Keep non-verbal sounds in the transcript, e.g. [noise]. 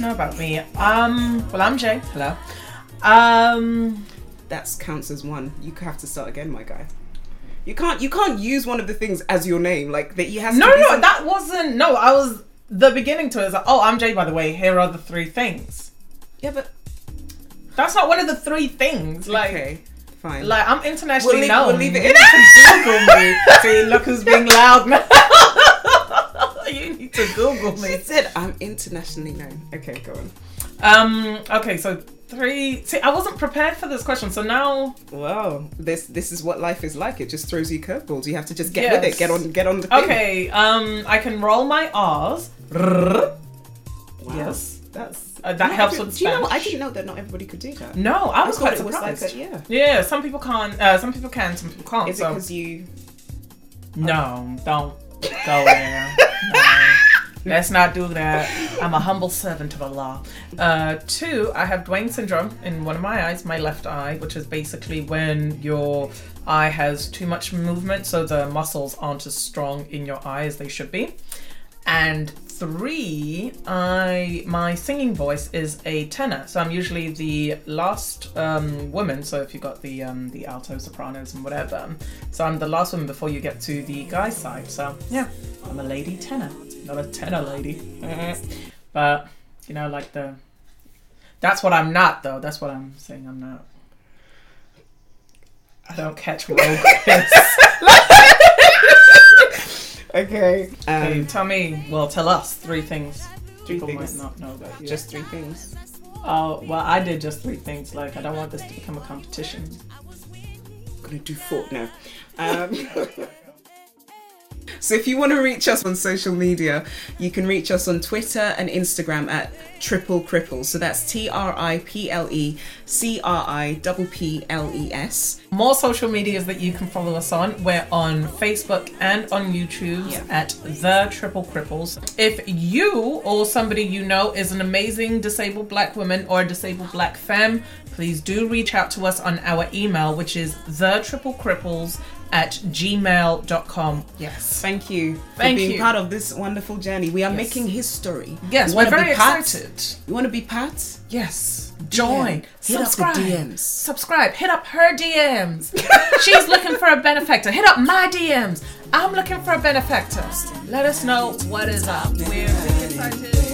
know about me. Um, well, I'm Jay. Hello. Um, That counts as one. You have to start again, my guy. You can't. You can't use one of the things as your name. Like that. You has no, to no, some- that wasn't. No, I was the beginning to it. Is like, oh, I'm Jay. By the way, here are the three things. Yeah, but That's not one of the three things. Like, okay, fine. like I'm internationally We'll leave- known. we'll leave it [laughs] in. Google me. See, look who's being loud now. [laughs] you need to Google me. She said I'm internationally known. Okay, go on. Um. Okay. So three. See, I wasn't prepared for this question. So now. Wow, this this is what life is like. It just throws you curveballs. You have to just get Yes. with it. Get on. Get on the thing. Okay. Um. I can roll my R's. Wow. Yes. That's Uh, that Not helps every- with Do you know? What? I didn't know that not everybody could do that. No, I was thought quite it was surprised. like a- yeah. Yeah, some people can't. Uh, some people can. Some people can't. Is it because you? no, don't go [laughs] there. No. Let's not do that. I'm a humble servant of Allah. Uh, two, I have Duane syndrome in one of my eyes, my left eye, which is basically when your eye has too much movement, so the muscles aren't as strong in your eye as they should be. And three, I my singing voice is a tenor, so I'm usually the last um, woman. So if you've got the um, the alto, sopranos, and whatever, so I'm the last woman before you get to the guy side. So yeah, I'm a lady tenor, not a tenor lady. [laughs] but you know, like the that's what I'm not though. That's what I'm saying. I'm not. I don't catch [laughs] progress. [laughs] Okay. Hey, Um, tell me, well, tell us three things. Three People things. might not know about you. just three things. Oh, well, I did just three things. Like, I don't want this to become a competition. I'm gonna do four now. Um, [laughs] so if you want to reach us on social media, you can reach us on Twitter and Instagram at Triple Cripples. So that's T R I P L E C R I P P L E S. More social medias that you can follow us on. We're on Facebook and on YouTube Yeah. at The Triple Cripples. If you or somebody you know is an amazing disabled black woman or a disabled black femme, please do reach out to us on our email, which is The Triple Cripples at gmail.com. Yes. Thank you for Thank being you. part of this wonderful journey. We are Yes. making history. Yes, we're very excited. You want to be Pat? Yes. Join. Hit up the subscribe. DMs. Subscribe. Hit up her DMs. [laughs] She's looking for a benefactor. Hit up my DMs. I'm looking for a benefactor. Let us know what is up. We're really excited.